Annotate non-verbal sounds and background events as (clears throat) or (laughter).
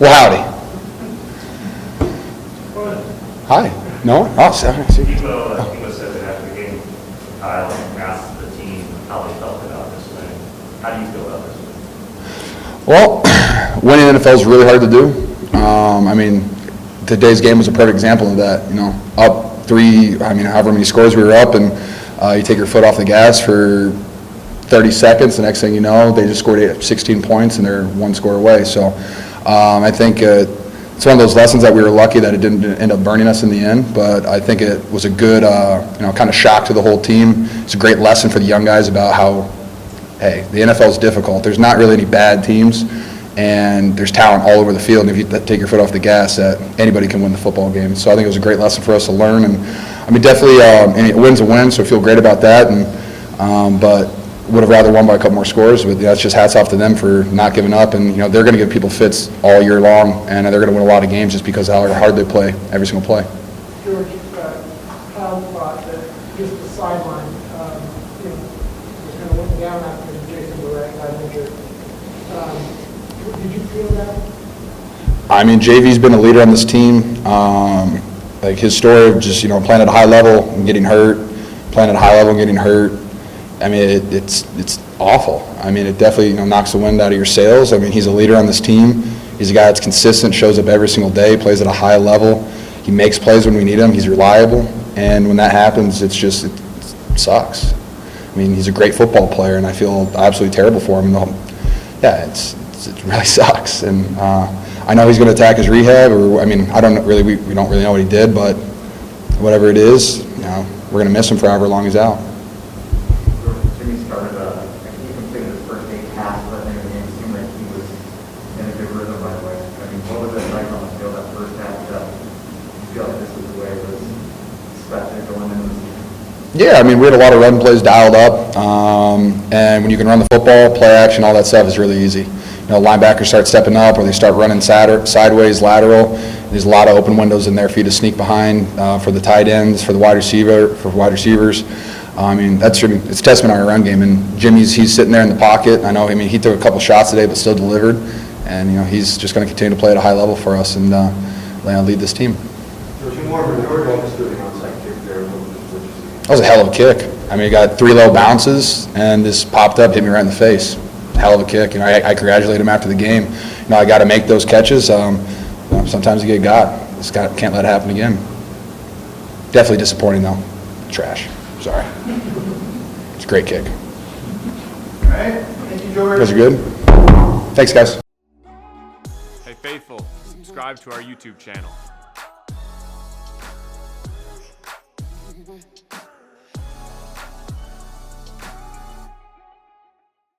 Well, howdy. Hi. No? Oh, sorry. See. Tebow, uh, Tebow said that after the game, Kyle asked the team how they felt about this win. How do you feel about this win? Well, (clears throat) winning the NFL is really hard to do. Um, I mean, today's game was a perfect example of that, you know, up three, I mean, however many scores we were up, and uh, you take your foot off the gas for 30 seconds, the next thing you know, they just scored eight- 16 points, and they're one score away. So um, I think uh, it's one of those lessons that we were lucky that it didn't end up burning us in the end, but I think it was a good, uh, you know, kind of shock to the whole team. It's a great lesson for the young guys about how hey, the NFL is difficult. There's not really any bad teams, and there's talent all over the field. And if you take your foot off the gas, that anybody can win the football game. So I think it was a great lesson for us to learn. And I mean, definitely, um, and a win's a win, so I feel great about that. And um, but would have rather won by a couple more scores. But that's just hats off to them for not giving up. And you know, they're going to give people fits all year long, and they're going to win a lot of games just because how hard they play every single play. George, uh, Kyle thought that just the sideline, um, you know, was kind of looking down after Jason Verrett got injured. Um, Did you feel that? I mean, JV's been a leader on this team. Um, like his story of just, you know, playing at a high level and getting hurt, playing at a high level and getting hurt. I mean, it, it's, it's awful. I mean, it definitely, you know, knocks the wind out of your sails. I mean, he's a leader on this team. He's a guy that's consistent, shows up every single day, plays at a high level. He makes plays when we need him. He's reliable. And when that happens, it's just, it sucks. I mean, he's a great football player, and I feel absolutely terrible for him. The Yeah, it's, it's- it really (laughs) sucks. And uh, I know he's going to attack his rehab, or, I mean, I don't really, we we don't really know what he did, but whatever it is, you know, we're going to miss him for however long he's out. Jimmy started, I think he completed his first eight passes, I think, the game seemed like he was in a good rhythm right away. I mean, what was it like on the field that first half, that you feel like this is the way it was expected going into the season? Yeah, I mean, we had a lot of run plays dialed up, um, and when you can run the football, play action, all that stuff is really easy. You know, linebackers start stepping up, or they start running sad- sideways, lateral. There's a lot of open windows in there for you to sneak behind uh, for the tight ends, for the wide receiver, for wide receivers. I mean, that's it's testament to our run game. And Jimmy's he's sitting there in the pocket. I know. I mean, he took a couple shots today, but still delivered. And you know, he's just going to continue to play at a high level for us and uh, lead this team. George, you more of a George Elvis doing an onside kick there, what was, what you see? That was a hell of a kick. I mean, he got three low bounces and just popped up, hit me right in the face. Hell of a kick. You know, I, I congratulate him after the game. You know, I got to make those catches. Um, you know, sometimes you get got. Just got, can't let it happen again. Definitely disappointing though. Trash. Sorry. It's a great kick. All right, thank you, George. guys are good. Thanks, guys. Hey, faithful, subscribe to our YouTube channel.